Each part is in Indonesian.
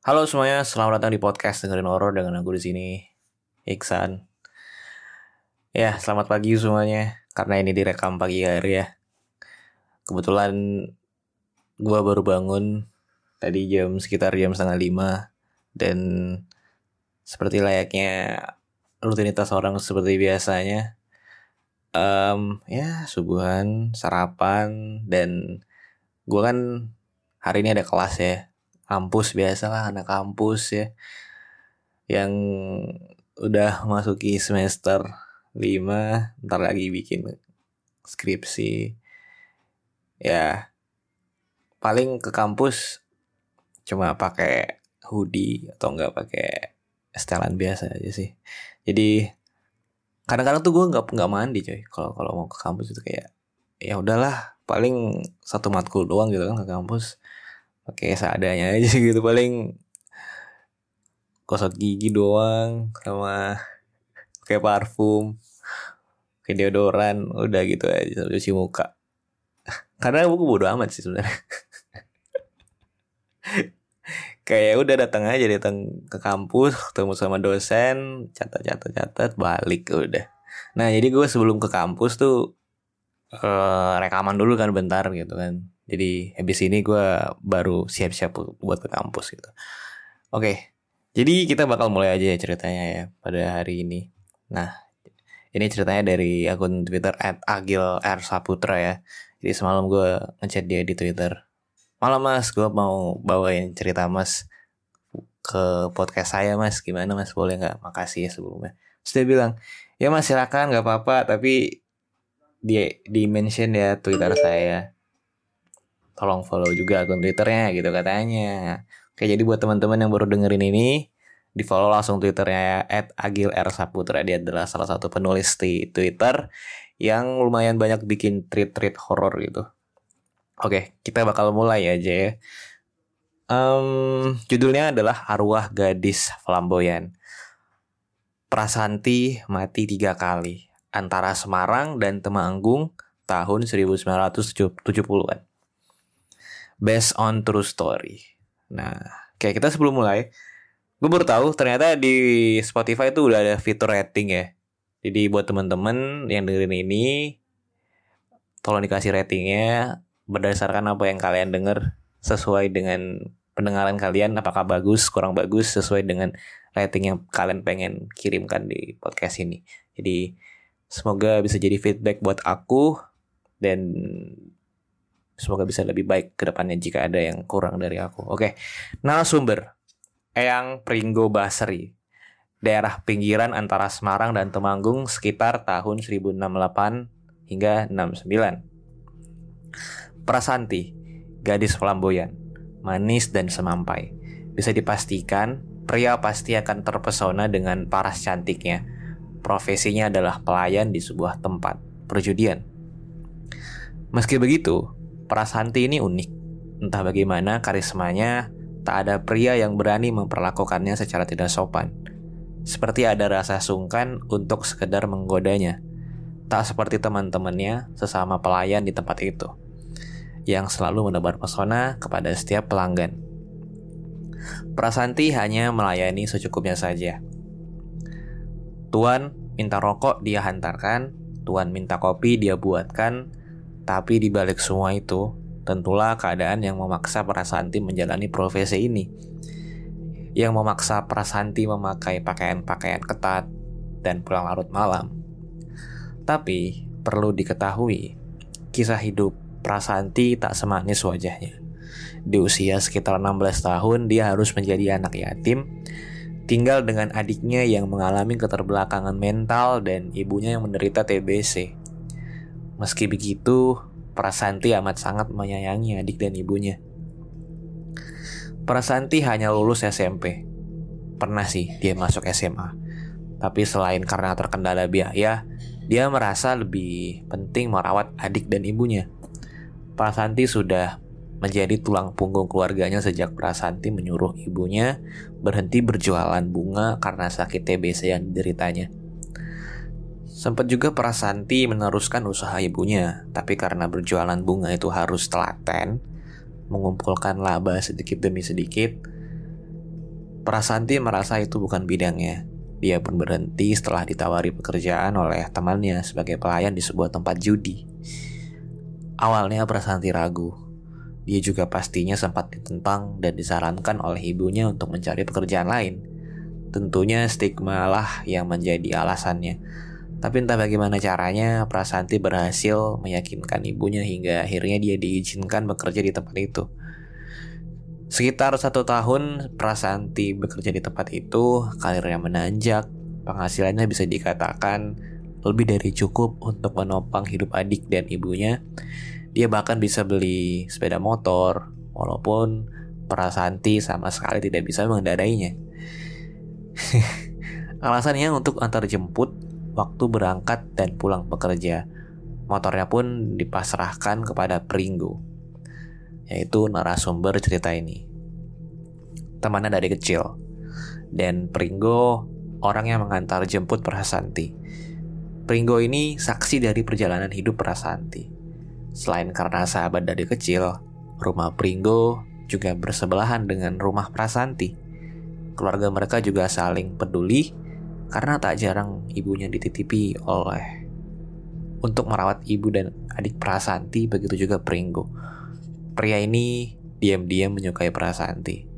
Halo semuanya, selamat datang di podcast dengerin horor dengan aku di sini, Iksan. Ya, selamat pagi semuanya, karena ini direkam pagi hari ya. Kebetulan gua baru bangun tadi jam sekitar jam setengah lima dan seperti layaknya rutinitas orang seperti biasanya, em ya subuhan, sarapan dan gua kan hari ini ada kelas ya kampus biasa lah anak kampus ya. Yang udah masuki semester 5 ntar lagi bikin skripsi. Ya paling ke kampus cuma pakai hoodie atau enggak pakai setelan biasa aja sih. Jadi kadang-kadang tuh gue nggak nggak mandi coy. Kalau kalau mau ke kampus itu kayak ya udahlah paling satu matkul doang gitu kan ke kampus pakai seadanya aja gitu paling gosok gigi doang sama kayak parfum kayak deodoran udah gitu aja sampai cuci muka. Karena buku bodo amat sih sebenarnya. Kayak udah datang aja datang ke kampus ketemu sama dosen catat catat catat balik udah. Nah jadi gue sebelum ke kampus tuh eh, rekaman dulu kan bentar gitu kan jadi habis ini gue baru siap-siap buat ke kampus gitu. Oke, jadi kita bakal mulai aja ya ceritanya ya pada hari ini. Nah, ini ceritanya dari akun Twitter @agil_r_saputra ya. Jadi semalam gue ngechat dia di Twitter. Malam mas, gue mau bawain cerita mas ke podcast saya mas. Gimana mas, boleh nggak? Makasih ya sebelumnya. Terus dia bilang, ya mas silakan nggak apa-apa. Tapi dia di mention ya Twitter saya tolong follow juga akun twitternya gitu katanya. Oke jadi buat teman-teman yang baru dengerin ini di follow langsung twitternya at Agil R Saputra. Dia adalah salah satu penulis di Twitter yang lumayan banyak bikin tweet-tweet horor gitu. Oke kita bakal mulai aja ya um, judulnya adalah arwah gadis flamboyan. Prasanti mati tiga kali antara Semarang dan Temanggung tahun 1970-an based on true story. Nah, kayak kita sebelum mulai, gue baru tahu ternyata di Spotify itu udah ada fitur rating ya. Jadi buat teman-teman yang dengerin ini, tolong dikasih ratingnya berdasarkan apa yang kalian denger sesuai dengan pendengaran kalian apakah bagus kurang bagus sesuai dengan rating yang kalian pengen kirimkan di podcast ini. Jadi semoga bisa jadi feedback buat aku dan Semoga bisa lebih baik ke depannya jika ada yang kurang dari aku. Oke, narasumber. Eyang Pringgo Basri. Daerah pinggiran antara Semarang dan Temanggung sekitar tahun 1068 hingga 69. Prasanti, gadis flamboyan, manis dan semampai. Bisa dipastikan, pria pasti akan terpesona dengan paras cantiknya. Profesinya adalah pelayan di sebuah tempat perjudian. Meski begitu, Prasanti ini unik. Entah bagaimana karismanya, tak ada pria yang berani memperlakukannya secara tidak sopan. Seperti ada rasa sungkan untuk sekedar menggodanya. Tak seperti teman-temannya sesama pelayan di tempat itu. Yang selalu menebar pesona kepada setiap pelanggan. Prasanti hanya melayani secukupnya saja. Tuan minta rokok dia hantarkan, Tuan minta kopi dia buatkan, tapi di balik semua itu, tentulah keadaan yang memaksa Prasanti menjalani profesi ini. Yang memaksa Prasanti memakai pakaian-pakaian ketat dan pulang larut malam. Tapi perlu diketahui, kisah hidup Prasanti tak semanis wajahnya. Di usia sekitar 16 tahun, dia harus menjadi anak yatim, tinggal dengan adiknya yang mengalami keterbelakangan mental dan ibunya yang menderita TBC. Meski begitu, Prasanti amat sangat menyayangi adik dan ibunya. Prasanti hanya lulus SMP. Pernah sih dia masuk SMA. Tapi selain karena terkendala biaya, dia merasa lebih penting merawat adik dan ibunya. Prasanti sudah menjadi tulang punggung keluarganya sejak Prasanti menyuruh ibunya berhenti berjualan bunga karena sakit TBC yang dideritanya. Sempat juga Prasanti meneruskan usaha ibunya, tapi karena berjualan bunga itu harus telaten, mengumpulkan laba sedikit demi sedikit, Prasanti merasa itu bukan bidangnya. Dia pun berhenti setelah ditawari pekerjaan oleh temannya sebagai pelayan di sebuah tempat judi. Awalnya Prasanti ragu, dia juga pastinya sempat ditentang dan disarankan oleh ibunya untuk mencari pekerjaan lain. Tentunya stigma lah yang menjadi alasannya. Tapi entah bagaimana caranya, Prasanti berhasil meyakinkan ibunya hingga akhirnya dia diizinkan bekerja di tempat itu. Sekitar satu tahun Prasanti bekerja di tempat itu, karirnya menanjak, penghasilannya bisa dikatakan lebih dari cukup untuk menopang hidup adik dan ibunya dia bahkan bisa beli sepeda motor, walaupun Prasanti sama sekali tidak bisa mengendarinya. Alasannya untuk antar jemput, waktu berangkat dan pulang bekerja. Motornya pun dipasrahkan kepada Pringgo, yaitu narasumber cerita ini. Temannya dari kecil, dan Pringgo orang yang mengantar jemput Prasanti. Pringgo ini saksi dari perjalanan hidup Prasanti. Selain karena sahabat dari kecil, rumah Pringgo juga bersebelahan dengan rumah Prasanti. Keluarga mereka juga saling peduli karena tak jarang ibunya dititipi oleh untuk merawat ibu dan adik Prasanti, begitu juga Pringgo. Pria ini diam-diam menyukai Prasanti.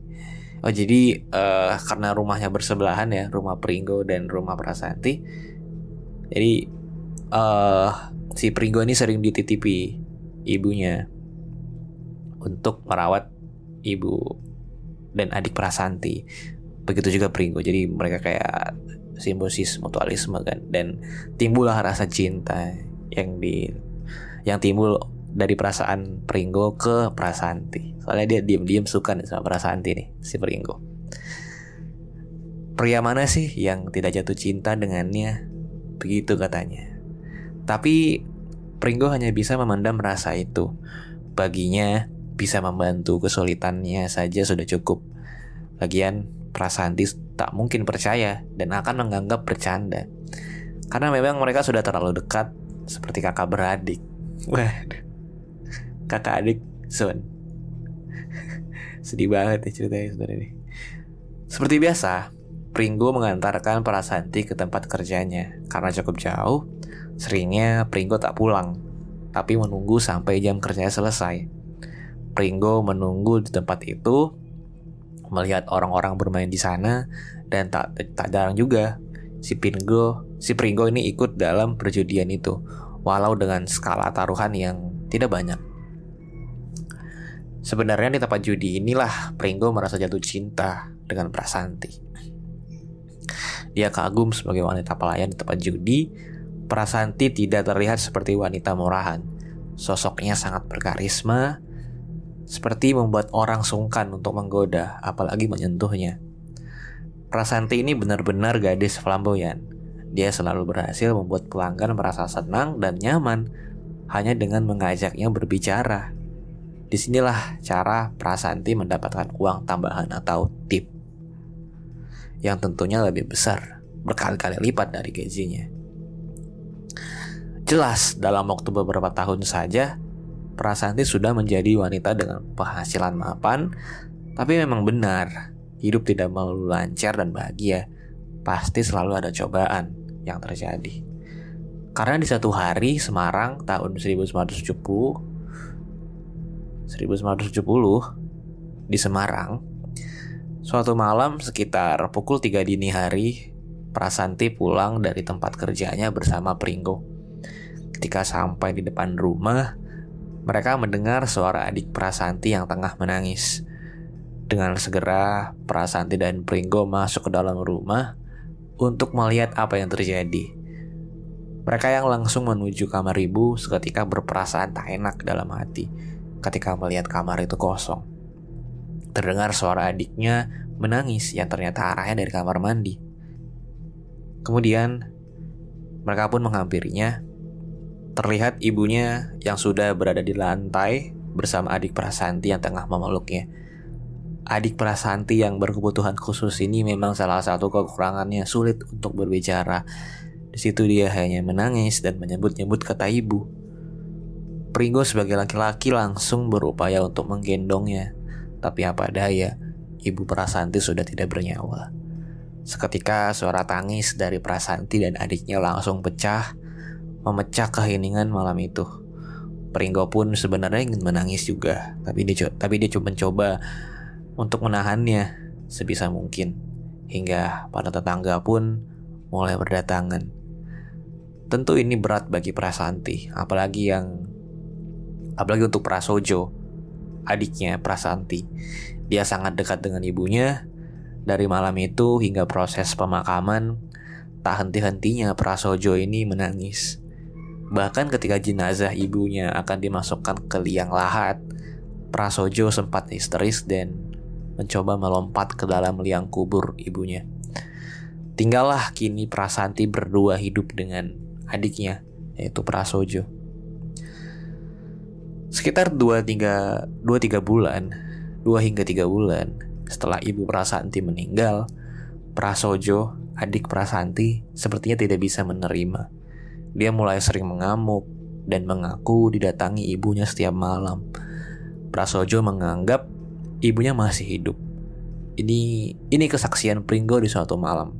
Oh jadi uh, karena rumahnya bersebelahan ya, rumah Pringgo dan rumah Prasanti. Jadi uh, si Pringgo ini sering dititipi ibunya untuk merawat ibu dan adik Prasanti. Begitu juga Pringgo. Jadi mereka kayak simbiosis mutualisme kan dan timbullah rasa cinta yang di yang timbul dari perasaan Pringgo ke Prasanti. Soalnya dia diam-diam suka nih sama Prasanti nih si Pringgo. Pria mana sih yang tidak jatuh cinta dengannya? Begitu katanya. Tapi Pringgo hanya bisa memendam rasa itu. Baginya, bisa membantu kesulitannya saja sudah cukup. Lagian, Prasanti tak mungkin percaya dan akan menganggap bercanda. Karena memang mereka sudah terlalu dekat, seperti kakak beradik. Waduh, kakak adik Sun. Sedih banget ya ceritanya sebenarnya. Seperti biasa, Pringgo mengantarkan Prasanti ke tempat kerjanya. Karena cukup jauh, Seringnya Pringgo tak pulang, tapi menunggu sampai jam kerjanya selesai. Pringgo menunggu di tempat itu, melihat orang-orang bermain di sana, dan tak tak jarang juga si Pringgo si Pringgo ini ikut dalam perjudian itu, walau dengan skala taruhan yang tidak banyak. Sebenarnya di tempat judi inilah Pringgo merasa jatuh cinta dengan Prasanti. Dia kagum sebagai wanita pelayan di tempat judi Prasanti tidak terlihat seperti wanita murahan. Sosoknya sangat berkarisma, seperti membuat orang sungkan untuk menggoda, apalagi menyentuhnya. Prasanti ini benar-benar gadis flamboyan. Dia selalu berhasil membuat pelanggan merasa senang dan nyaman. hanya dengan mengajaknya berbicara. Di sinilah cara Prasanti mendapatkan uang tambahan atau tip yang tentunya lebih besar, berkali-kali lipat dari gajinya. Jelas, dalam waktu beberapa tahun saja, Prasanti sudah menjadi wanita dengan penghasilan mapan, tapi memang benar, hidup tidak melulu lancar dan bahagia. Pasti selalu ada cobaan yang terjadi. Karena di satu hari Semarang tahun 1970 1970 di Semarang. Suatu malam sekitar pukul 3 dini hari, Prasanti pulang dari tempat kerjanya bersama Pringgo. Ketika sampai di depan rumah, mereka mendengar suara adik Prasanti yang tengah menangis. Dengan segera, Prasanti dan Pringgo masuk ke dalam rumah untuk melihat apa yang terjadi. Mereka yang langsung menuju kamar ibu seketika berperasaan tak enak dalam hati ketika melihat kamar itu kosong. Terdengar suara adiknya menangis yang ternyata arahnya dari kamar mandi. Kemudian, mereka pun menghampirinya. Terlihat ibunya yang sudah berada di lantai bersama adik Prasanti yang tengah memeluknya. Adik Prasanti yang berkebutuhan khusus ini memang salah satu kekurangannya sulit untuk berbicara. Di situ dia hanya menangis dan menyebut-nyebut kata ibu. Pringgo sebagai laki-laki langsung berupaya untuk menggendongnya. Tapi apa daya, ibu Prasanti sudah tidak bernyawa. Seketika suara tangis dari Prasanti dan adiknya langsung pecah, memecah keheningan malam itu. Pringgo pun sebenarnya ingin menangis juga, tapi dia tapi dia cuma mencoba untuk menahannya sebisa mungkin. Hingga pada tetangga pun mulai berdatangan. Tentu ini berat bagi Prasanti, apalagi yang apalagi untuk Prasojo, adiknya Prasanti. Dia sangat dekat dengan ibunya. Dari malam itu hingga proses pemakaman, tak henti-hentinya Prasojo ini menangis. Bahkan ketika jenazah ibunya akan dimasukkan ke liang lahat, Prasojo sempat histeris dan mencoba melompat ke dalam liang kubur ibunya. Tinggallah kini Prasanti berdua hidup dengan adiknya, yaitu Prasojo. Sekitar 2-3 bulan, 2 hingga 3 bulan setelah ibu Prasanti meninggal, Prasojo, adik Prasanti, sepertinya tidak bisa menerima. Dia mulai sering mengamuk dan mengaku didatangi ibunya setiap malam. Prasojo menganggap ibunya masih hidup. Ini ini kesaksian Pringgo di suatu malam.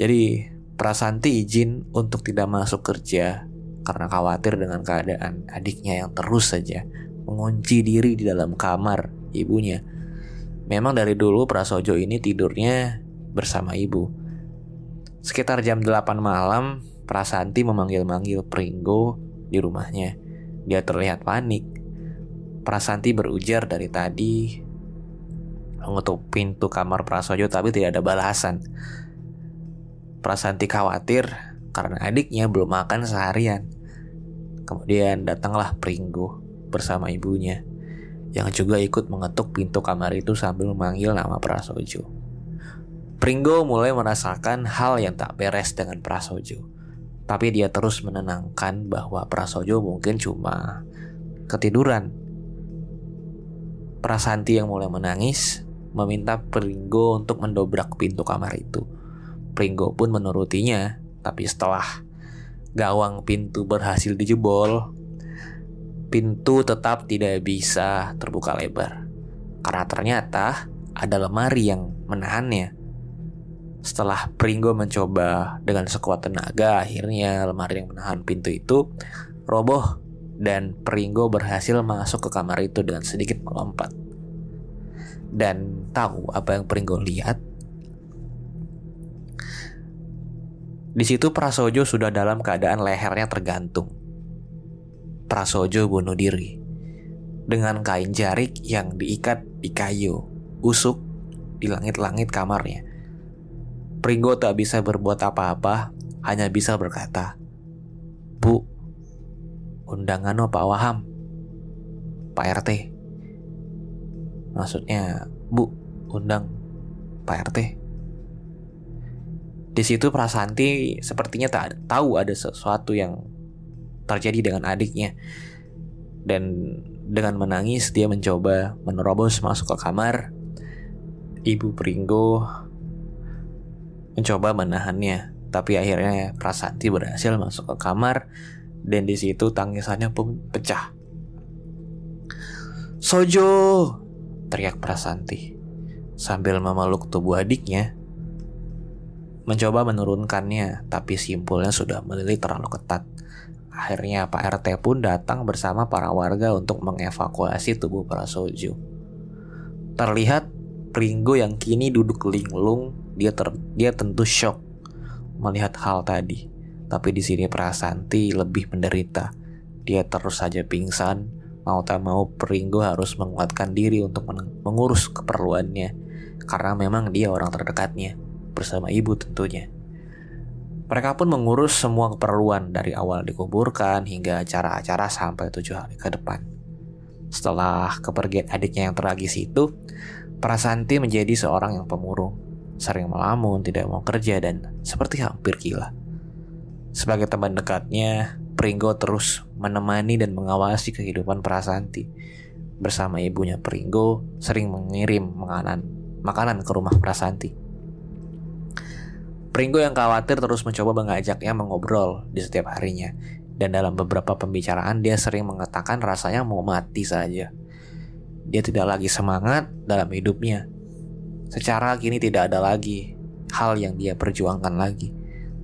Jadi Prasanti izin untuk tidak masuk kerja karena khawatir dengan keadaan adiknya yang terus saja mengunci diri di dalam kamar ibunya. Memang dari dulu Prasojo ini tidurnya bersama ibu. Sekitar jam 8 malam, Prasanti memanggil-manggil Pringgo di rumahnya. Dia terlihat panik. Prasanti berujar dari tadi mengetuk pintu kamar Prasojo tapi tidak ada balasan. Prasanti khawatir karena adiknya belum makan seharian. Kemudian datanglah Pringgo bersama ibunya yang juga ikut mengetuk pintu kamar itu sambil memanggil nama Prasojo. Pringgo mulai merasakan hal yang tak beres dengan Prasojo. Tapi dia terus menenangkan bahwa Prasojo mungkin cuma ketiduran. Prasanti yang mulai menangis meminta Pringgo untuk mendobrak pintu kamar itu. Pringgo pun menurutinya, tapi setelah gawang pintu berhasil dijebol, pintu tetap tidak bisa terbuka lebar. Karena ternyata ada lemari yang menahannya. Setelah Pringgo mencoba dengan sekuat tenaga, akhirnya lemari yang menahan pintu itu roboh dan Pringgo berhasil masuk ke kamar itu dengan sedikit melompat. Dan tahu apa yang Pringgo lihat? Di situ Prasojo sudah dalam keadaan lehernya tergantung. Prasojo bunuh diri dengan kain jarik yang diikat di kayu, usuk di langit-langit kamarnya. Pringgo tak bisa berbuat apa-apa, hanya bisa berkata, Bu, undangan Pak Waham, Pak RT. Maksudnya, Bu, undang Pak RT. Di situ Prasanti sepertinya tak tahu ada sesuatu yang terjadi dengan adiknya. Dan dengan menangis dia mencoba menerobos masuk ke kamar. Ibu Pringgo mencoba menahannya, tapi akhirnya Prasanti berhasil masuk ke kamar dan di situ tangisannya pun pecah. Sojo, teriak Prasanti sambil memeluk tubuh adiknya. Mencoba menurunkannya, tapi simpulnya sudah melilit terlalu ketat. Akhirnya Pak RT pun datang bersama para warga untuk mengevakuasi tubuh Prasojo. Terlihat Pringgo yang kini duduk linglung, dia ter, dia tentu shock melihat hal tadi. Tapi di sini Prasanti lebih menderita. Dia terus saja pingsan, mau tak mau Pringgo harus menguatkan diri untuk mengurus keperluannya karena memang dia orang terdekatnya bersama ibu tentunya. Mereka pun mengurus semua keperluan dari awal dikuburkan hingga acara-acara sampai tujuh hari ke depan. Setelah kepergian adiknya yang tragis itu, Prasanti menjadi seorang yang pemurung, sering melamun, tidak mau kerja, dan seperti hampir gila. Sebagai teman dekatnya, Pringgo terus menemani dan mengawasi kehidupan Prasanti. Bersama ibunya Pringgo sering mengirim makanan makanan ke rumah Prasanti. Pringgo yang khawatir terus mencoba mengajaknya mengobrol di setiap harinya. Dan dalam beberapa pembicaraan dia sering mengatakan rasanya mau mati saja. Dia tidak lagi semangat dalam hidupnya. Secara kini tidak ada lagi hal yang dia perjuangkan lagi.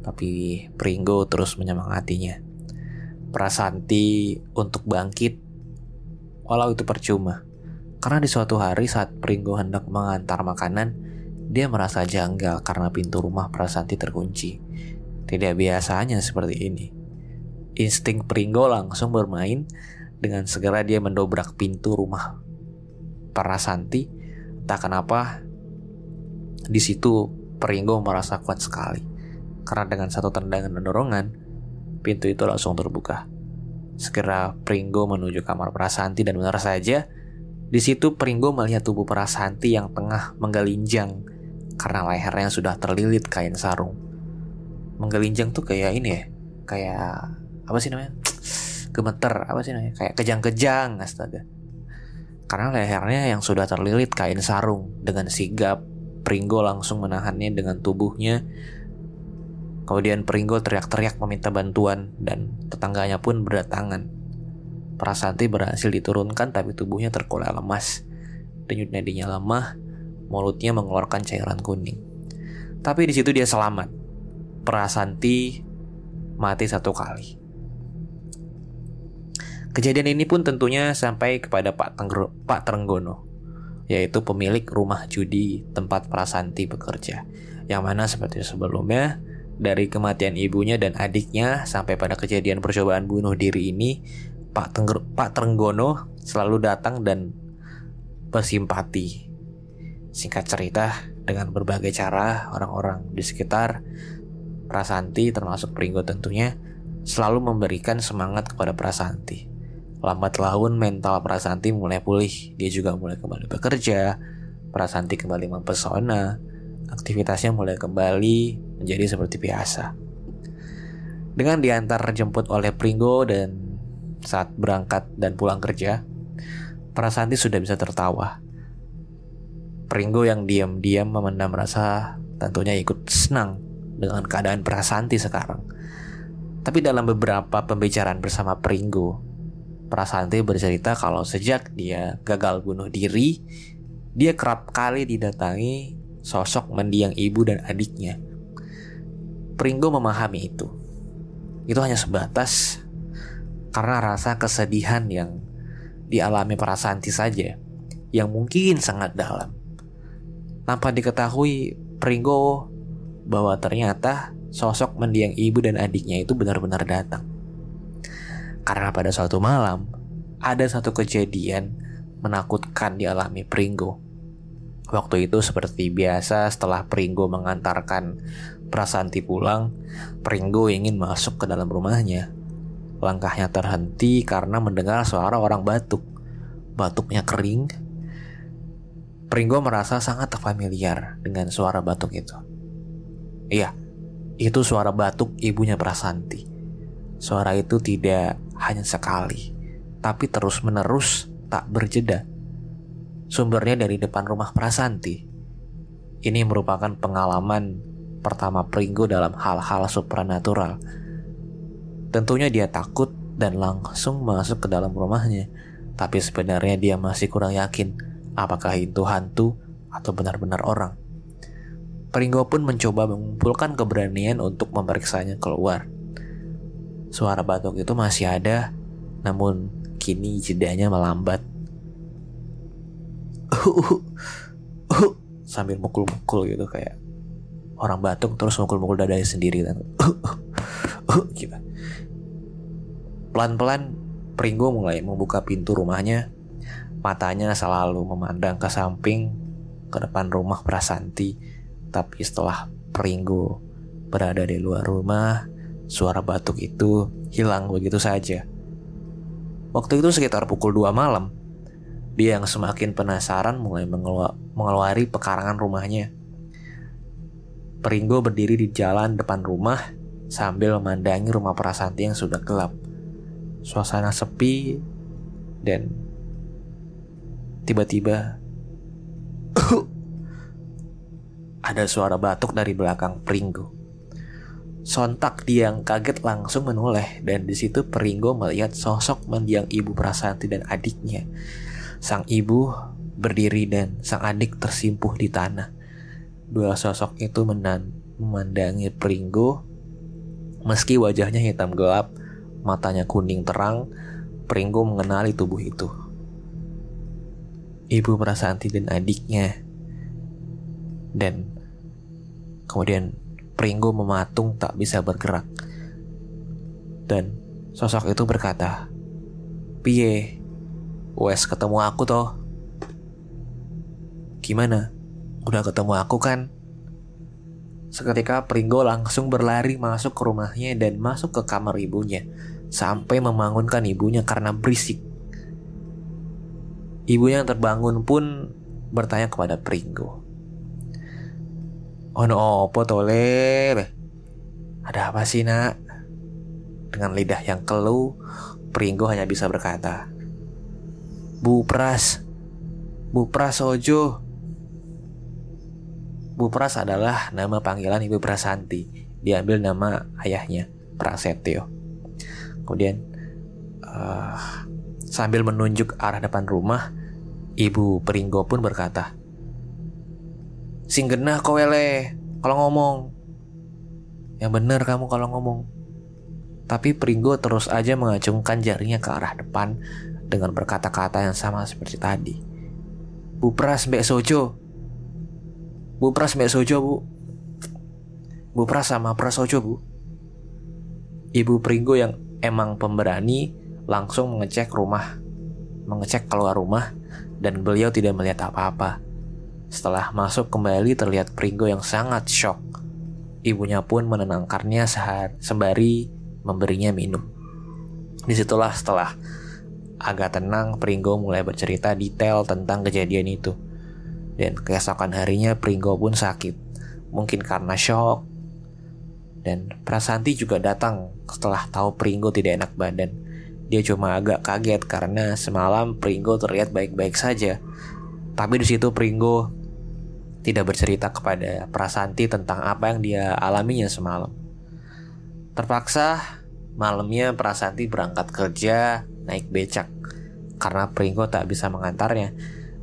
Tapi Pringgo terus menyemangatinya. Prasanti untuk bangkit walau itu percuma. Karena di suatu hari saat Pringgo hendak mengantar makanan, dia merasa janggal karena pintu rumah Prasanti terkunci. Tidak biasanya seperti ini. Insting Pringgo langsung bermain dengan segera dia mendobrak pintu rumah Prasanti, tak kenapa di situ Pringgo merasa kuat sekali. Karena dengan satu tendangan dan dorongan, pintu itu langsung terbuka. Segera Pringgo menuju kamar Prasanti dan benar saja, di situ Pringgo melihat tubuh Prasanti yang tengah menggelinjang karena lehernya sudah terlilit kain sarung. Menggelinjang tuh kayak ini ya, kayak apa sih namanya? Gemeter, apa sih namanya? Kayak kejang-kejang, astaga. Karena lehernya yang sudah terlilit kain sarung dengan sigap, Pringgo langsung menahannya dengan tubuhnya. Kemudian Pringgo teriak-teriak meminta bantuan dan tetangganya pun berdatangan. Prasanti berhasil diturunkan tapi tubuhnya terkulai lemas. Denyut nadinya lemah, mulutnya mengeluarkan cairan kuning. Tapi di situ dia selamat. Prasanti mati satu kali. Kejadian ini pun tentunya sampai kepada Pak, Tenggro, Pak Trenggono, yaitu pemilik rumah judi tempat Prasanti bekerja. Yang mana seperti sebelumnya, dari kematian ibunya dan adiknya sampai pada kejadian percobaan bunuh diri ini, Pak, Tengger, Pak Trenggono selalu datang dan bersimpati. Singkat cerita, dengan berbagai cara orang-orang di sekitar Prasanti termasuk Pringgo tentunya selalu memberikan semangat kepada Prasanti Lambat laun mental Prasanti mulai pulih. Dia juga mulai kembali bekerja. Prasanti kembali mempesona. Aktivitasnya mulai kembali menjadi seperti biasa. Dengan diantar jemput oleh Pringgo dan saat berangkat dan pulang kerja, Prasanti sudah bisa tertawa. Pringgo yang diam-diam memendam rasa tentunya ikut senang dengan keadaan Prasanti sekarang. Tapi dalam beberapa pembicaraan bersama Pringgo, Prasanti bercerita kalau sejak dia gagal bunuh diri, dia kerap kali didatangi sosok mendiang ibu dan adiknya. Pringgo memahami itu. Itu hanya sebatas karena rasa kesedihan yang dialami Prasanti saja, yang mungkin sangat dalam. Tanpa diketahui Pringgo bahwa ternyata sosok mendiang ibu dan adiknya itu benar-benar datang. Karena pada suatu malam, ada satu kejadian menakutkan dialami Pringgo. Waktu itu seperti biasa setelah Pringgo mengantarkan Prasanti pulang, Pringgo ingin masuk ke dalam rumahnya. Langkahnya terhenti karena mendengar suara orang batuk. Batuknya kering. Pringgo merasa sangat familiar dengan suara batuk itu. Iya, itu suara batuk ibunya Prasanti. Suara itu tidak hanya sekali, tapi terus-menerus tak berjeda. Sumbernya dari depan rumah Prasanti. Ini merupakan pengalaman pertama Pringgo dalam hal-hal supranatural. Tentunya dia takut dan langsung masuk ke dalam rumahnya. Tapi sebenarnya dia masih kurang yakin apakah itu hantu atau benar-benar orang. Pringgo pun mencoba mengumpulkan keberanian untuk memeriksanya keluar. Suara batuk itu masih ada, namun kini jedanya melambat. Sambil mukul-mukul gitu kayak orang batuk terus mukul-mukul dadanya sendiri kan. gitu. Pelan-pelan Pringgo mulai membuka pintu rumahnya. Matanya selalu memandang ke samping ke depan rumah Prasanti. Tapi setelah Pringgo berada di luar rumah, suara batuk itu hilang begitu saja. Waktu itu sekitar pukul 2 malam. Dia yang semakin penasaran mulai mengeluari pekarangan rumahnya. Pringgo berdiri di jalan depan rumah sambil memandangi rumah Prasanti yang sudah gelap. Suasana sepi dan tiba-tiba ada suara batuk dari belakang Pringgo. Sontak dia yang kaget langsung menoleh dan di situ Pringgo melihat sosok mendiang ibu Prasanti dan adiknya. Sang ibu berdiri dan sang adik tersimpuh di tanah. Dua sosok itu memandangi Pringgo meski wajahnya hitam gelap, matanya kuning terang, Pringgo mengenali tubuh itu. Ibu Prasanti dan adiknya. Dan kemudian Pringgo mematung tak bisa bergerak. Dan sosok itu berkata, Piye, wes ketemu aku toh. Gimana? Udah ketemu aku kan? Seketika Pringgo langsung berlari masuk ke rumahnya dan masuk ke kamar ibunya sampai membangunkan ibunya karena berisik. Ibu yang terbangun pun bertanya kepada Pringgo. Ono opo tole? Ada apa sih nak? Dengan lidah yang keluh, Pringgo hanya bisa berkata, Bu Pras, Bu Pras Ojo. Bu Pras adalah nama panggilan Ibu Prasanti. Diambil nama ayahnya, Prasetyo. Kemudian uh, sambil menunjuk arah depan rumah, Ibu Pringgo pun berkata, Sing genah kau wele kalau ngomong. Yang benar kamu kalau ngomong. Tapi Pringgo terus aja mengacungkan jarinya ke arah depan dengan berkata-kata yang sama seperti tadi. Bu Pras Mbak Sojo. Bu Pras Mbak Sojo, Bu. Bu Pras sama Pras Sojo, Bu. Ibu Pringgo yang emang pemberani langsung mengecek rumah, mengecek keluar rumah dan beliau tidak melihat apa-apa. Setelah masuk kembali terlihat Pringgo yang sangat shock. Ibunya pun menenangkannya sehar sembari memberinya minum. Di situlah setelah agak tenang Pringgo mulai bercerita detail tentang kejadian itu. Dan keesokan harinya Pringgo pun sakit. Mungkin karena shock. Dan Prasanti juga datang setelah tahu Pringgo tidak enak badan. Dia cuma agak kaget karena semalam Pringgo terlihat baik-baik saja. Tapi di situ Pringgo tidak bercerita kepada Prasanti tentang apa yang dia alaminya semalam. Terpaksa malamnya Prasanti berangkat kerja naik becak karena Pringgo tak bisa mengantarnya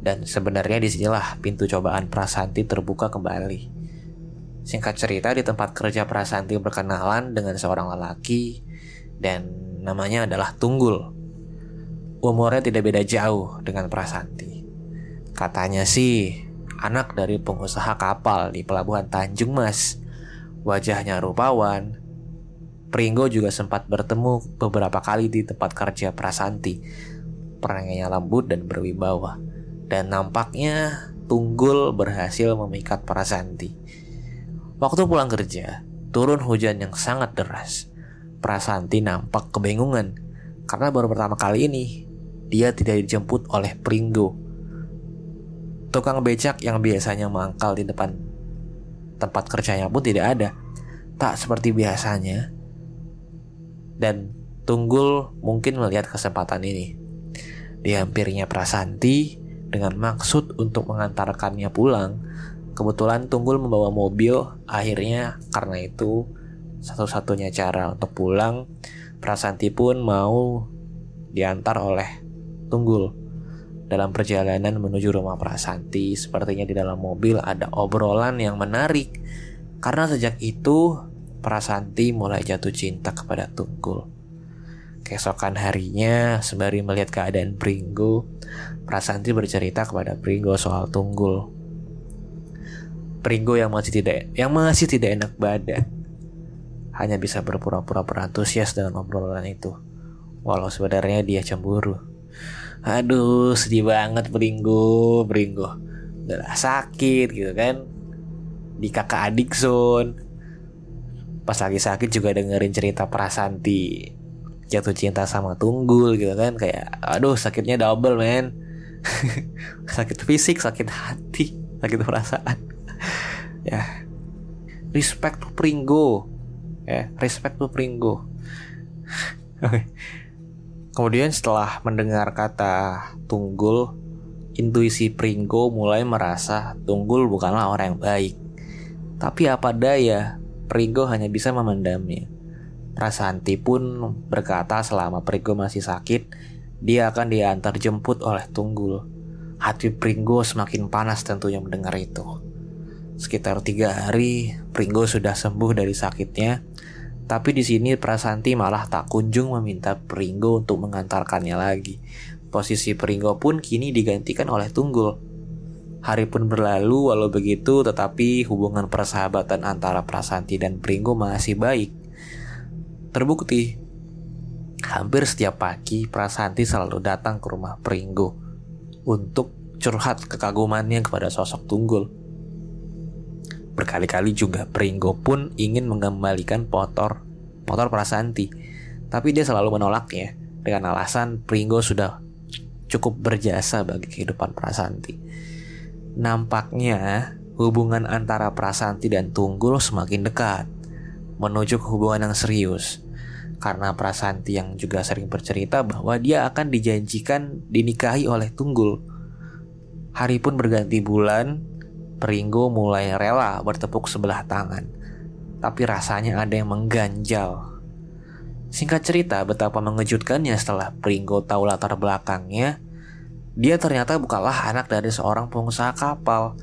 dan sebenarnya di sinilah pintu cobaan Prasanti terbuka kembali. Singkat cerita di tempat kerja Prasanti berkenalan dengan seorang lelaki dan namanya adalah Tunggul. Umurnya tidak beda jauh dengan Prasanti. Katanya sih anak dari pengusaha kapal di pelabuhan Tanjung Mas. Wajahnya rupawan. Pringgo juga sempat bertemu beberapa kali di tempat kerja Prasanti. Perangainya lembut dan berwibawa. Dan nampaknya Tunggul berhasil memikat Prasanti. Waktu pulang kerja, turun hujan yang sangat deras. Prasanti nampak kebingungan karena baru pertama kali ini dia tidak dijemput oleh Pringgo Tukang becak yang biasanya mangkal di depan tempat kerjanya pun tidak ada. Tak seperti biasanya. Dan Tunggul mungkin melihat kesempatan ini. Dihampirinya Prasanti dengan maksud untuk mengantarkannya pulang. Kebetulan Tunggul membawa mobil, akhirnya karena itu satu-satunya cara untuk pulang. Prasanti pun mau diantar oleh Tunggul. Dalam perjalanan menuju rumah Prasanti, sepertinya di dalam mobil ada obrolan yang menarik. Karena sejak itu, Prasanti mulai jatuh cinta kepada Tunggul. Keesokan harinya, sembari melihat keadaan Pringgo, Prasanti bercerita kepada Pringgo soal Tunggul. Pringgo yang masih tidak yang masih tidak enak badan hanya bisa berpura-pura berantusias dengan obrolan itu. Walau sebenarnya dia cemburu. Aduh, sedih banget Pringgo, Pringgo. Udah sakit gitu kan. Di kakak adik zone. Pas lagi sakit juga dengerin cerita Prasanti. Jatuh cinta sama Tunggul gitu kan. Kayak aduh sakitnya double men. Sakit fisik sakit hati sakit perasaan. Ya. Respect to Pringgo. Ya respect to Pringgo. Oke kemudian setelah mendengar kata Tunggul intuisi Pringgo mulai merasa Tunggul bukanlah orang yang baik tapi apa daya Pringgo hanya bisa memendamnya Prasanti pun berkata selama Pringgo masih sakit, dia akan diantar jemput oleh Tunggul. Hati Pringgo semakin panas tentunya mendengar itu. Sekitar tiga hari, Pringgo sudah sembuh dari sakitnya. Tapi di sini Prasanti malah tak kunjung meminta Pringgo untuk mengantarkannya lagi. Posisi Pringgo pun kini digantikan oleh Tunggul. Hari pun berlalu walau begitu tetapi hubungan persahabatan antara Prasanti dan Pringgo masih baik. Terbukti, hampir setiap pagi Prasanti selalu datang ke rumah Pringgo untuk curhat kekagumannya kepada sosok Tunggul. Berkali-kali juga Pringgo pun ingin mengembalikan motor motor Prasanti, tapi dia selalu menolaknya dengan alasan Pringgo sudah cukup berjasa bagi kehidupan Prasanti. Nampaknya hubungan antara Prasanti dan Tunggul semakin dekat menuju ke hubungan yang serius karena Prasanti yang juga sering bercerita bahwa dia akan dijanjikan dinikahi oleh Tunggul. Hari pun berganti bulan, Pringgo mulai rela bertepuk sebelah tangan. Tapi rasanya ada yang mengganjal. Singkat cerita, betapa mengejutkannya setelah Pringgo tahu latar belakangnya, dia ternyata bukanlah anak dari seorang pengusaha kapal.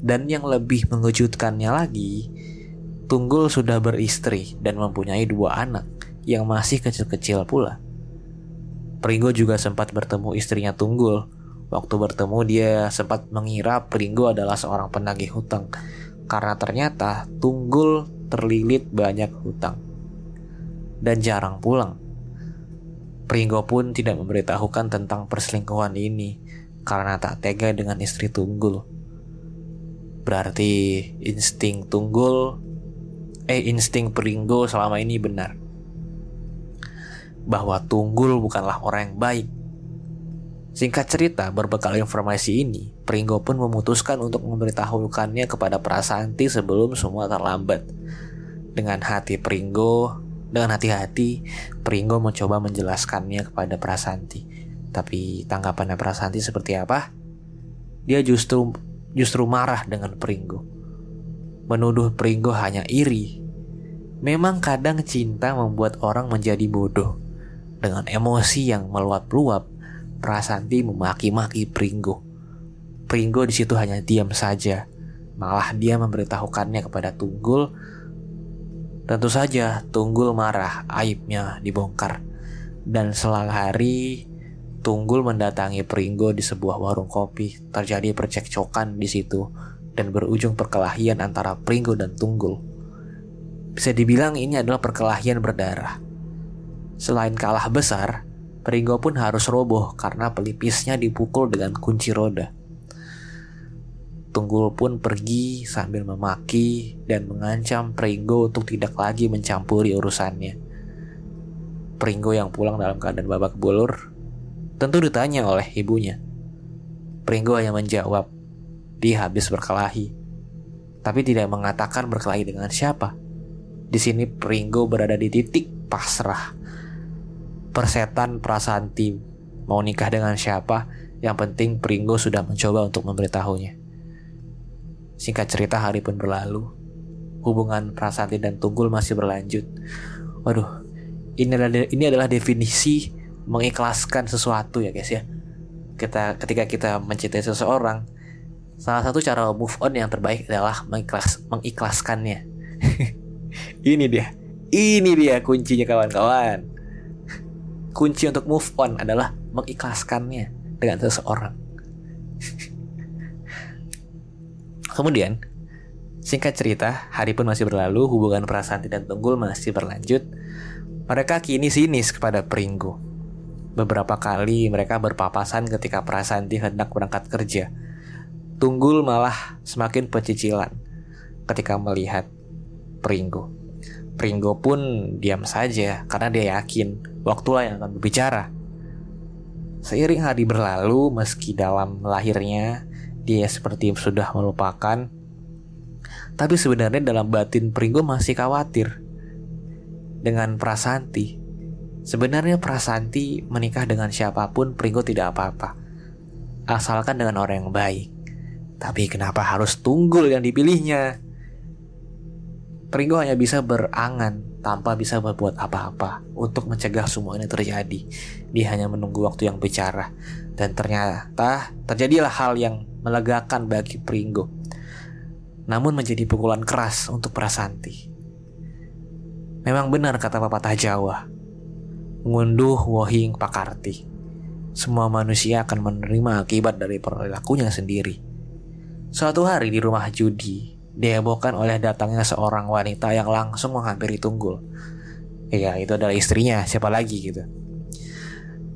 Dan yang lebih mengejutkannya lagi, Tunggul sudah beristri dan mempunyai dua anak yang masih kecil-kecil pula. Pringgo juga sempat bertemu istrinya Tunggul. Waktu bertemu dia sempat mengira Pringgo adalah seorang penagih hutang karena ternyata Tunggul terlilit banyak hutang dan jarang pulang. Pringgo pun tidak memberitahukan tentang perselingkuhan ini karena tak tega dengan istri Tunggul. Berarti insting Tunggul eh insting Pringgo selama ini benar bahwa Tunggul bukanlah orang yang baik. Singkat cerita, berbekal informasi ini, Pringgo pun memutuskan untuk memberitahukannya kepada Prasanti sebelum semua terlambat. Dengan hati Pringgo, dengan hati-hati, Pringgo mencoba menjelaskannya kepada Prasanti. Tapi tanggapannya Prasanti seperti apa? Dia justru justru marah dengan Pringgo. Menuduh Pringgo hanya iri. Memang kadang cinta membuat orang menjadi bodoh. Dengan emosi yang meluap-luap, Prasanti memaki-maki Pringgo. Pringgo di situ hanya diam saja. Malah dia memberitahukannya kepada Tunggul. Tentu saja Tunggul marah, aibnya dibongkar. Dan selang hari, Tunggul mendatangi Pringgo di sebuah warung kopi. Terjadi percekcokan di situ dan berujung perkelahian antara Pringgo dan Tunggul. Bisa dibilang ini adalah perkelahian berdarah. Selain kalah besar, Pringgo pun harus roboh karena pelipisnya dipukul dengan kunci roda. Tunggul pun pergi sambil memaki dan mengancam Pringgo untuk tidak lagi mencampuri urusannya. Pringgo yang pulang dalam keadaan babak bulur tentu ditanya oleh ibunya. Pringgo hanya menjawab, dia habis berkelahi, tapi tidak mengatakan berkelahi dengan siapa. Di sini Pringgo berada di titik pasrah persetan Prasanti mau nikah dengan siapa, yang penting Pringgo sudah mencoba untuk memberitahunya. Singkat cerita hari pun berlalu, hubungan Prasanti dan Tunggul masih berlanjut. Waduh, ini adalah ini adalah definisi mengikhlaskan sesuatu ya guys ya. Kita ketika kita mencintai seseorang, salah satu cara move on yang terbaik adalah mengikhlas mengikhlaskannya. ini dia. Ini dia kuncinya kawan-kawan. Kunci untuk move on adalah mengikhlaskannya dengan seseorang. Kemudian, singkat cerita, hari pun masih berlalu, hubungan Prasanti dan Tunggul masih berlanjut. Mereka kini sinis kepada Pringgo. Beberapa kali mereka berpapasan ketika Prasanti hendak berangkat kerja. Tunggul malah semakin pecicilan ketika melihat Pringgo. Pringgo pun diam saja karena dia yakin waktulah yang akan berbicara. Seiring hari berlalu, meski dalam lahirnya dia seperti sudah melupakan, tapi sebenarnya dalam batin Pringgo masih khawatir dengan Prasanti. Sebenarnya Prasanti menikah dengan siapa pun Pringgo tidak apa-apa. Asalkan dengan orang yang baik. Tapi kenapa harus Tunggul yang dipilihnya? Pringgo hanya bisa berangan tanpa bisa berbuat apa-apa untuk mencegah semua ini terjadi. Dia hanya menunggu waktu yang bicara. Dan ternyata terjadilah hal yang melegakan bagi Pringgo. Namun menjadi pukulan keras untuk Prasanti. Memang benar kata pepatah Jawa. Ngunduh wohing pakarti. Semua manusia akan menerima akibat dari perilakunya sendiri. Suatu hari di rumah judi, dihebohkan oleh datangnya seorang wanita yang langsung menghampiri Tunggul. Iya, itu adalah istrinya, siapa lagi gitu.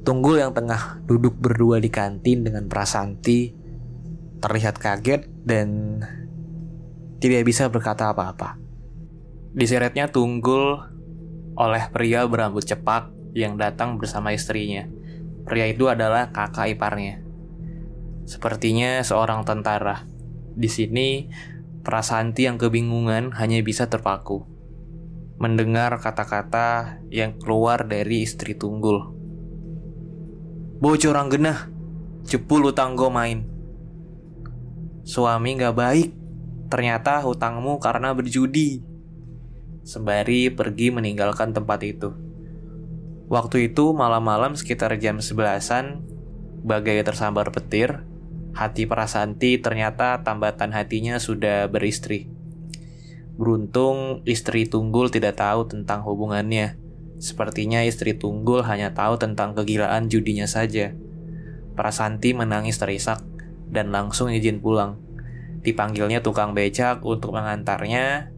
Tunggul yang tengah duduk berdua di kantin dengan Prasanti terlihat kaget dan tidak bisa berkata apa-apa. Diseretnya Tunggul oleh pria berambut cepak yang datang bersama istrinya. Pria itu adalah kakak iparnya. Sepertinya seorang tentara. Di sini Prasanti yang kebingungan hanya bisa terpaku. Mendengar kata-kata yang keluar dari istri tunggul. Bocor genah, cepul utang gue main. Suami gak baik, ternyata hutangmu karena berjudi. Sembari pergi meninggalkan tempat itu. Waktu itu malam-malam sekitar jam sebelasan, bagai tersambar petir, Hati Prasanti ternyata tambatan hatinya sudah beristri. Beruntung istri Tunggul tidak tahu tentang hubungannya. Sepertinya istri Tunggul hanya tahu tentang kegilaan judinya saja. Prasanti menangis terisak dan langsung izin pulang. Dipanggilnya tukang becak untuk mengantarnya.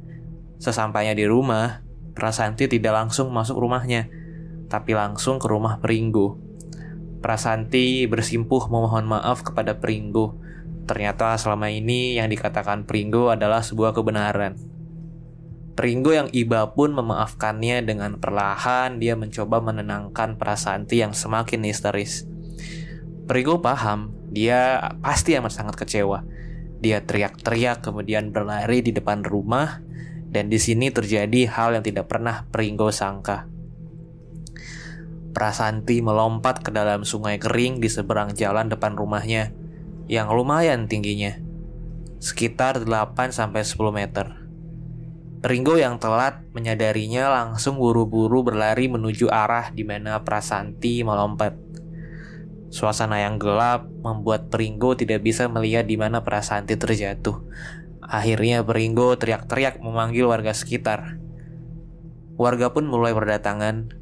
Sesampainya di rumah, Prasanti tidak langsung masuk rumahnya, tapi langsung ke rumah Peringgo Prasanti bersimpuh memohon maaf kepada Pringgo. Ternyata selama ini yang dikatakan Pringgo adalah sebuah kebenaran. Pringgo yang iba pun memaafkannya dengan perlahan dia mencoba menenangkan Prasanti yang semakin histeris. Pringgo paham, dia pasti amat sangat kecewa. Dia teriak-teriak kemudian berlari di depan rumah dan di sini terjadi hal yang tidak pernah Pringgo sangka. Prasanti melompat ke dalam sungai kering di seberang jalan depan rumahnya yang lumayan tingginya, sekitar 8-10 meter. Ringo yang telat menyadarinya langsung buru-buru berlari menuju arah di mana Prasanti melompat. Suasana yang gelap membuat Pringgo tidak bisa melihat di mana Prasanti terjatuh. Akhirnya Pringgo teriak-teriak memanggil warga sekitar. Warga pun mulai berdatangan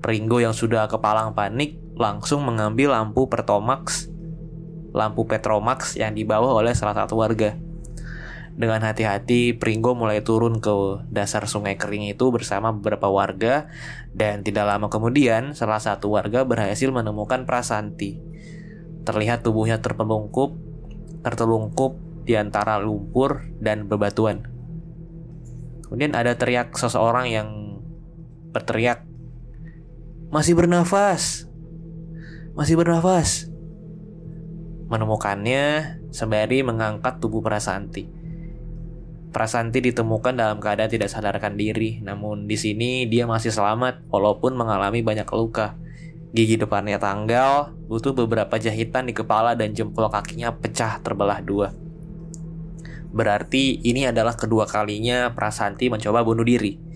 Pringgo yang sudah kepalang panik langsung mengambil lampu Pertomax, lampu Petromax yang dibawa oleh salah satu warga. Dengan hati-hati, Pringgo mulai turun ke dasar sungai kering itu bersama beberapa warga dan tidak lama kemudian salah satu warga berhasil menemukan Prasanti. Terlihat tubuhnya terpelungkup, tertelungkup di antara lumpur dan bebatuan. Kemudian ada teriak seseorang yang berteriak masih bernafas. Masih bernafas. Menemukannya sembari mengangkat tubuh Prasanti. Prasanti ditemukan dalam keadaan tidak sadarkan diri, namun di sini dia masih selamat walaupun mengalami banyak luka. Gigi depannya tanggal, butuh beberapa jahitan di kepala dan jempol kakinya pecah terbelah dua. Berarti ini adalah kedua kalinya Prasanti mencoba bunuh diri.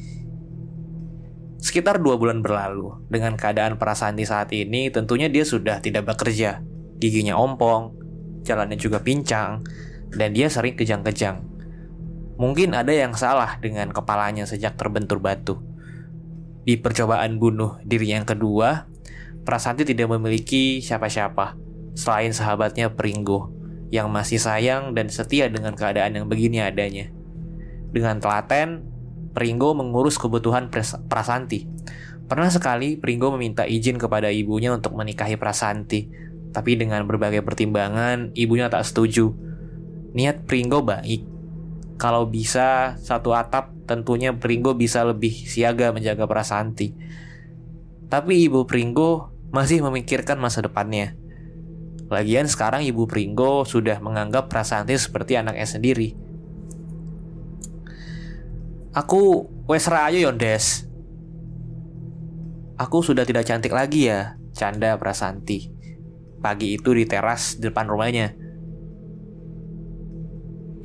Sekitar dua bulan berlalu, dengan keadaan Prasanti saat ini tentunya dia sudah tidak bekerja. Giginya ompong, jalannya juga pincang, dan dia sering kejang-kejang. Mungkin ada yang salah dengan kepalanya sejak terbentur batu. Di percobaan bunuh diri yang kedua, Prasanti tidak memiliki siapa-siapa selain sahabatnya Pringgo yang masih sayang dan setia dengan keadaan yang begini adanya. Dengan telaten, Pringgo mengurus kebutuhan Prasanti. Pernah sekali Pringgo meminta izin kepada ibunya untuk menikahi Prasanti, tapi dengan berbagai pertimbangan, ibunya tak setuju. Niat Pringgo baik. Kalau bisa satu atap, tentunya Pringgo bisa lebih siaga menjaga Prasanti. Tapi ibu Pringgo masih memikirkan masa depannya. Lagian sekarang ibu Pringgo sudah menganggap Prasanti seperti anaknya sendiri. Aku wes rayo yondes. Aku sudah tidak cantik lagi ya, canda Prasanti. Pagi itu di teras depan rumahnya.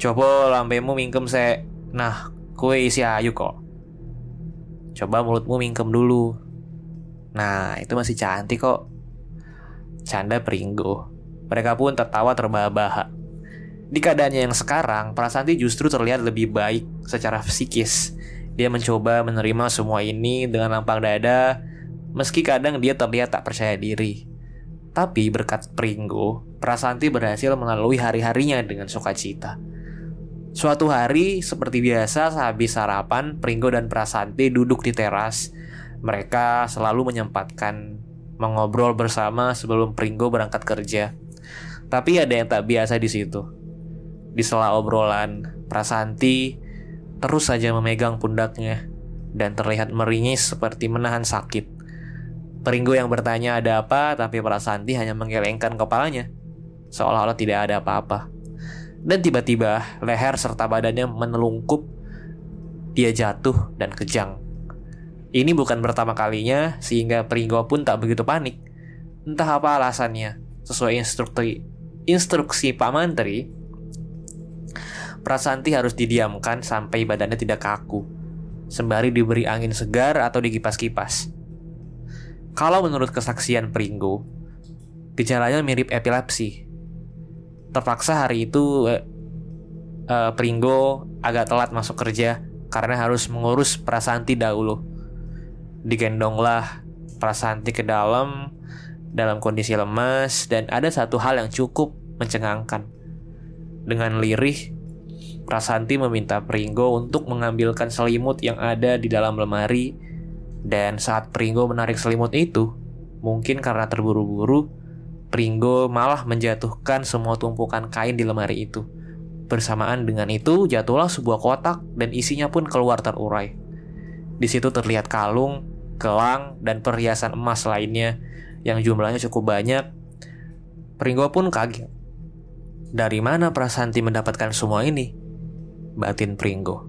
Coba lambemu mingkem se. Nah, kue isi ayu kok. Coba mulutmu mingkem dulu. Nah, itu masih cantik kok. Canda Pringgo. Mereka pun tertawa terbahak-bahak. Di keadaannya yang sekarang, Prasanti justru terlihat lebih baik secara psikis. Dia mencoba menerima semua ini dengan lapang dada, meski kadang dia terlihat tak percaya diri. Tapi berkat Pringgo, Prasanti berhasil melalui hari-harinya dengan sukacita. Suatu hari, seperti biasa, sehabis sarapan, Pringgo dan Prasanti duduk di teras mereka selalu menyempatkan mengobrol bersama sebelum Pringgo berangkat kerja. Tapi ada yang tak biasa di situ. Di sela obrolan, Prasanti terus saja memegang pundaknya dan terlihat meringis seperti menahan sakit. Pringgo yang bertanya ada apa, tapi Prasanti hanya menggelengkan kepalanya, seolah-olah tidak ada apa-apa. Dan tiba-tiba leher serta badannya menelungkup, dia jatuh dan kejang. Ini bukan pertama kalinya, sehingga Pringgo pun tak begitu panik. Entah apa alasannya, sesuai instruksi, instruksi Pak Mantri, Prasanti harus didiamkan sampai badannya tidak kaku, sembari diberi angin segar atau dikipas-kipas. Kalau menurut kesaksian Pringgo, gejalanya mirip epilepsi. Terpaksa hari itu eh, eh, Pringgo agak telat masuk kerja karena harus mengurus Prasanti dahulu digendonglah Prasanti ke dalam dalam kondisi lemas dan ada satu hal yang cukup mencengangkan. Dengan lirih, Prasanti meminta Pringgo untuk mengambilkan selimut yang ada di dalam lemari dan saat Pringgo menarik selimut itu, mungkin karena terburu-buru, Pringgo malah menjatuhkan semua tumpukan kain di lemari itu. Bersamaan dengan itu, jatuhlah sebuah kotak dan isinya pun keluar terurai. Di situ terlihat kalung, gelang, dan perhiasan emas lainnya yang jumlahnya cukup banyak. Pringgo pun kaget. Dari mana Prasanti mendapatkan semua ini? Batin Pringgo.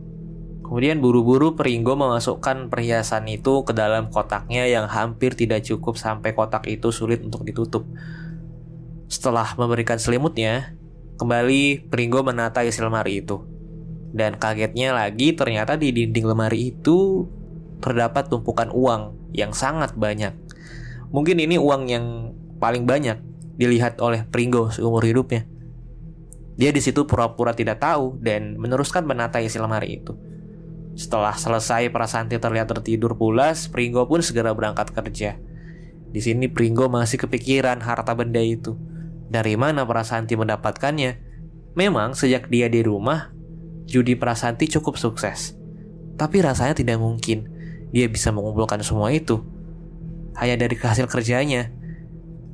Kemudian buru-buru Pringgo memasukkan perhiasan itu ke dalam kotaknya yang hampir tidak cukup sampai kotak itu sulit untuk ditutup. Setelah memberikan selimutnya, kembali Pringgo menata isi lemari itu. Dan kagetnya lagi ternyata di dinding lemari itu terdapat tumpukan uang yang sangat banyak. Mungkin ini uang yang paling banyak dilihat oleh Pringgo seumur hidupnya. Dia di situ pura-pura tidak tahu dan meneruskan menata isi lemari itu. Setelah selesai Prasanti terlihat tertidur pulas, Pringgo pun segera berangkat kerja. Di sini Pringgo masih kepikiran harta benda itu. Dari mana Prasanti mendapatkannya? Memang sejak dia di rumah, judi Prasanti cukup sukses. Tapi rasanya tidak mungkin dia bisa mengumpulkan semua itu hanya dari hasil kerjanya.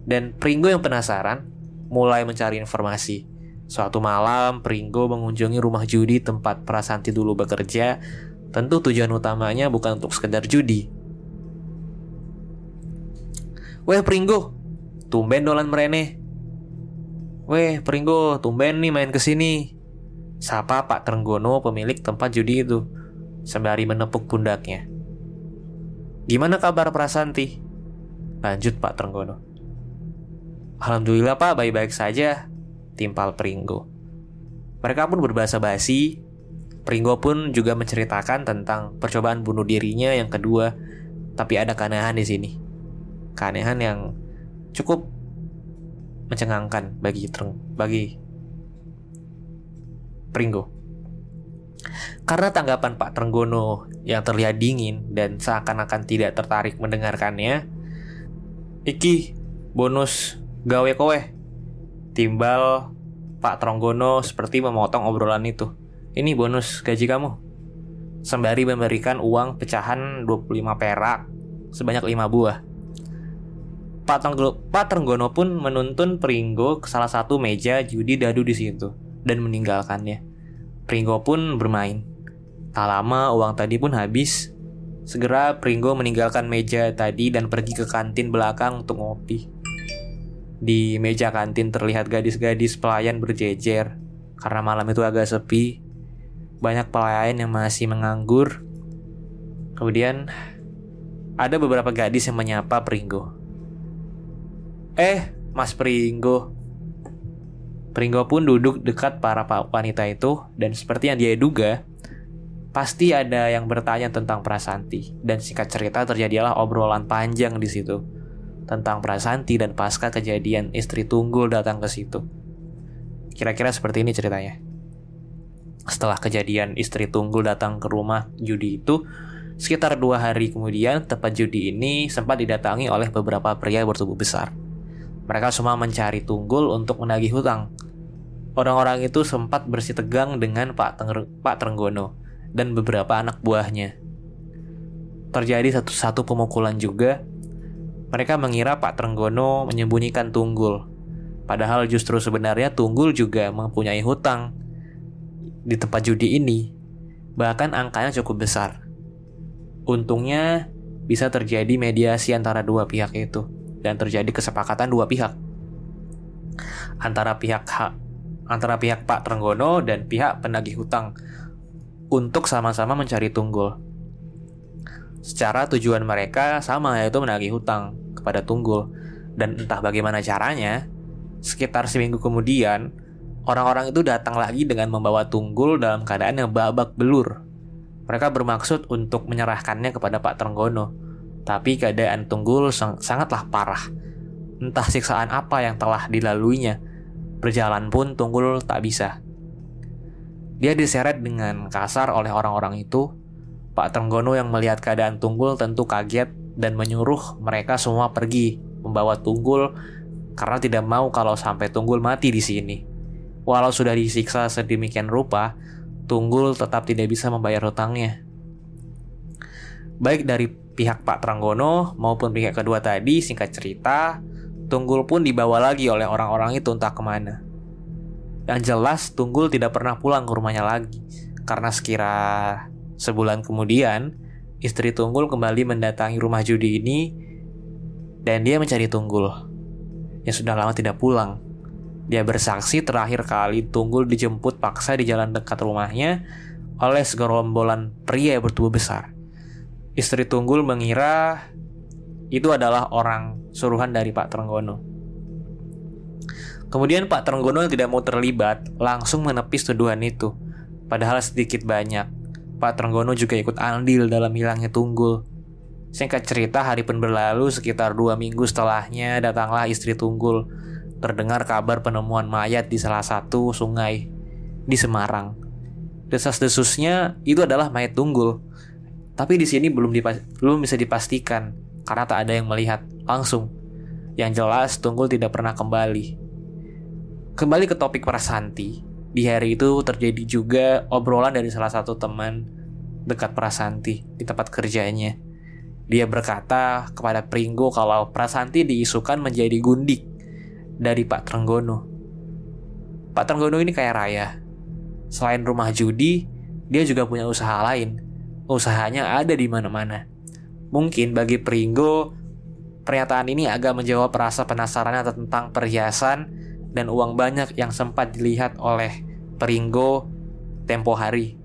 Dan Pringgo yang penasaran mulai mencari informasi. Suatu malam, Pringgo mengunjungi rumah judi tempat Prasanti dulu bekerja. Tentu tujuan utamanya bukan untuk sekedar judi. Weh Pringgo, tumben dolan merene. Weh Pringgo, tumben nih main ke sini. Sapa Pak Trenggono pemilik tempat judi itu, sembari menepuk pundaknya. Gimana kabar Prasanti? Lanjut Pak Trenggono. Alhamdulillah Pak, baik-baik saja, timpal Pringgo. Mereka pun berbahasa basi. Pringgo pun juga menceritakan tentang percobaan bunuh dirinya yang kedua, tapi ada keanehan di sini. Keanehan yang cukup mencengangkan bagi Treng, bagi Pringgo. Karena tanggapan Pak Trenggono yang terlihat dingin dan seakan-akan tidak tertarik mendengarkannya, Iki bonus gawe kowe. Timbal Pak Trenggono seperti memotong obrolan itu. Ini bonus gaji kamu. Sembari memberikan uang pecahan 25 perak sebanyak 5 buah. Pak, Trenggono, Pak Trenggono pun menuntun Pringgo ke salah satu meja judi dadu di situ dan meninggalkannya. Pringgo pun bermain. Tak lama uang tadi pun habis. Segera Pringgo meninggalkan meja tadi dan pergi ke kantin belakang untuk ngopi. Di meja kantin terlihat gadis-gadis pelayan berjejer. Karena malam itu agak sepi, banyak pelayan yang masih menganggur. Kemudian ada beberapa gadis yang menyapa Pringgo. Eh, Mas Pringgo. Pringgo pun duduk dekat para wanita itu dan seperti yang dia duga, pasti ada yang bertanya tentang Prasanti dan singkat cerita terjadilah obrolan panjang di situ tentang Prasanti dan pasca kejadian istri Tunggul datang ke situ. Kira-kira seperti ini ceritanya. Setelah kejadian istri Tunggul datang ke rumah judi itu, sekitar dua hari kemudian tempat judi ini sempat didatangi oleh beberapa pria bertubuh besar. Mereka semua mencari Tunggul untuk menagih hutang. Orang-orang itu sempat bersih tegang dengan Pak, Teng Pak Trenggono dan beberapa anak buahnya. Terjadi satu-satu pemukulan juga. Mereka mengira Pak Trenggono menyembunyikan Tunggul. Padahal justru sebenarnya Tunggul juga mempunyai hutang di tempat judi ini. Bahkan angkanya cukup besar. Untungnya bisa terjadi mediasi antara dua pihak itu dan terjadi kesepakatan dua pihak antara pihak hak antara pihak Pak Trenggono dan pihak penagih hutang untuk sama-sama mencari Tunggul. Secara tujuan mereka sama yaitu menagih hutang kepada Tunggul. Dan entah bagaimana caranya, sekitar seminggu kemudian, orang-orang itu datang lagi dengan membawa Tunggul dalam keadaan yang babak belur. Mereka bermaksud untuk menyerahkannya kepada Pak Trenggono. Tapi keadaan Tunggul sang sangatlah parah. Entah siksaan apa yang telah dilaluinya, Berjalan pun Tunggul tak bisa. Dia diseret dengan kasar oleh orang-orang itu. Pak Trenggono yang melihat keadaan Tunggul tentu kaget dan menyuruh mereka semua pergi membawa Tunggul karena tidak mau kalau sampai Tunggul mati di sini. Walau sudah disiksa sedemikian rupa, Tunggul tetap tidak bisa membayar hutangnya. Baik dari pihak Pak Trenggono maupun pihak kedua tadi, singkat cerita, Tunggul pun dibawa lagi oleh orang-orang itu entah ke mana. Yang jelas Tunggul tidak pernah pulang ke rumahnya lagi. Karena sekira sebulan kemudian, istri Tunggul kembali mendatangi rumah judi ini dan dia mencari Tunggul yang sudah lama tidak pulang. Dia bersaksi terakhir kali Tunggul dijemput paksa di jalan dekat rumahnya oleh segerombolan pria bertubuh besar. Istri Tunggul mengira itu adalah orang suruhan dari Pak Trenggono. Kemudian Pak Trenggono yang tidak mau terlibat langsung menepis tuduhan itu. Padahal sedikit banyak, Pak Trenggono juga ikut andil dalam hilangnya Tunggul. Singkat cerita, hari pun berlalu sekitar dua minggu setelahnya datanglah istri Tunggul. Terdengar kabar penemuan mayat di salah satu sungai di Semarang. Desas-desusnya itu adalah mayat Tunggul. Tapi di sini belum belum bisa dipastikan karena tak ada yang melihat langsung. Yang jelas Tunggul tidak pernah kembali. Kembali ke topik Prasanti, di hari itu terjadi juga obrolan dari salah satu teman dekat Prasanti di tempat kerjanya. Dia berkata kepada Pringgo kalau Prasanti diisukan menjadi gundik dari Pak Trenggono. Pak Trenggono ini kaya raya. Selain rumah judi, dia juga punya usaha lain. Usahanya ada di mana-mana. Mungkin bagi Pringgo, pernyataan ini agak menjawab rasa penasarannya tentang perhiasan dan uang banyak yang sempat dilihat oleh Pringgo tempo hari.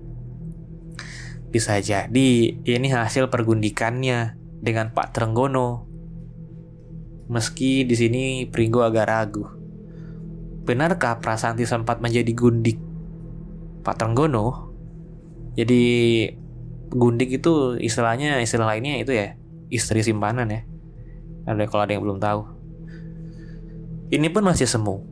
Bisa jadi ini hasil pergundikannya dengan Pak Trenggono. meski di sini Pringgo agak ragu. Benarkah Prasanti sempat menjadi gundik Pak Trenggono? Jadi gundik itu istilahnya istilah lainnya itu ya istri simpanan ya. Ada kalau ada yang belum tahu. Ini pun masih semu.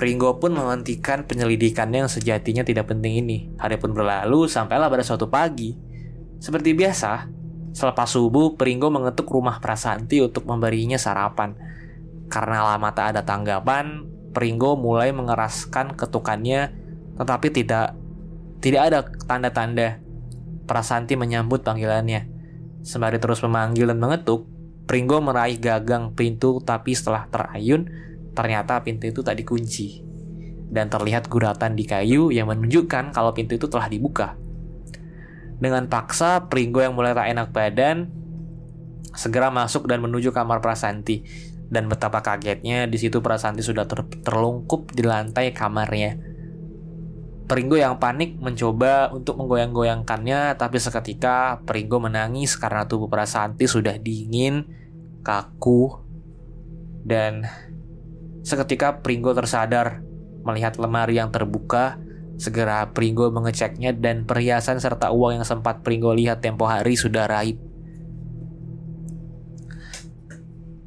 Pringgo pun menghentikan penyelidikannya yang sejatinya tidak penting ini. Hari pun berlalu, sampailah pada suatu pagi. Seperti biasa, selepas subuh, Pringgo mengetuk rumah Prasanti untuk memberinya sarapan. Karena lama tak ada tanggapan, Pringgo mulai mengeraskan ketukannya, tetapi tidak tidak ada tanda-tanda Prasanti menyambut panggilannya. Sembari terus memanggil dan mengetuk, Pringgo meraih gagang pintu tapi setelah terayun, Ternyata pintu itu tak dikunci. Dan terlihat guratan di kayu yang menunjukkan kalau pintu itu telah dibuka. Dengan paksa, Pringgo yang mulai tak enak badan segera masuk dan menuju kamar Prasanti. Dan betapa kagetnya di situ Prasanti sudah ter terlungkup di lantai kamarnya. Pringgo yang panik mencoba untuk menggoyang-goyangkannya, tapi seketika Pringgo menangis karena tubuh Prasanti sudah dingin, kaku, dan Seketika Pringgo tersadar melihat lemari yang terbuka. Segera Pringgo mengeceknya dan perhiasan serta uang yang sempat Pringgo lihat tempo hari sudah raib.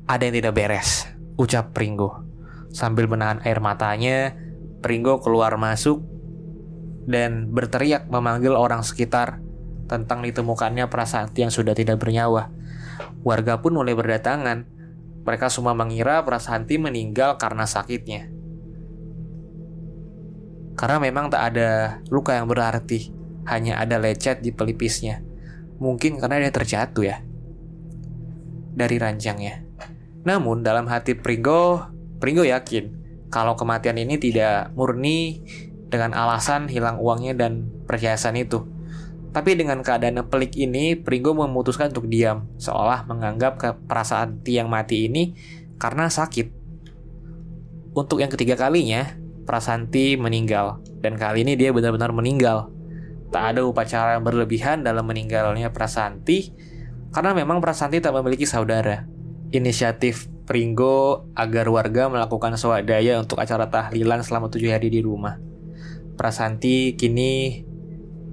Ada yang tidak beres, ucap Pringgo. Sambil menahan air matanya, Pringgo keluar masuk dan berteriak memanggil orang sekitar tentang ditemukannya Prasanti yang sudah tidak bernyawa. Warga pun mulai berdatangan mereka semua mengira Prasanti meninggal karena sakitnya. Karena memang tak ada luka yang berarti, hanya ada lecet di pelipisnya. Mungkin karena dia terjatuh ya. Dari ranjangnya. Namun dalam hati Pringgo, Pringgo yakin kalau kematian ini tidak murni dengan alasan hilang uangnya dan perhiasan itu. Tapi dengan keadaan yang pelik ini, Pringgo memutuskan untuk diam, seolah menganggap perasaan tiang mati ini karena sakit. Untuk yang ketiga kalinya, Prasanti meninggal, dan kali ini dia benar-benar meninggal. Tak ada upacara yang berlebihan dalam meninggalnya Prasanti, karena memang Prasanti tak memiliki saudara. Inisiatif Pringgo agar warga melakukan swadaya untuk acara tahlilan selama tujuh hari di rumah. Prasanti kini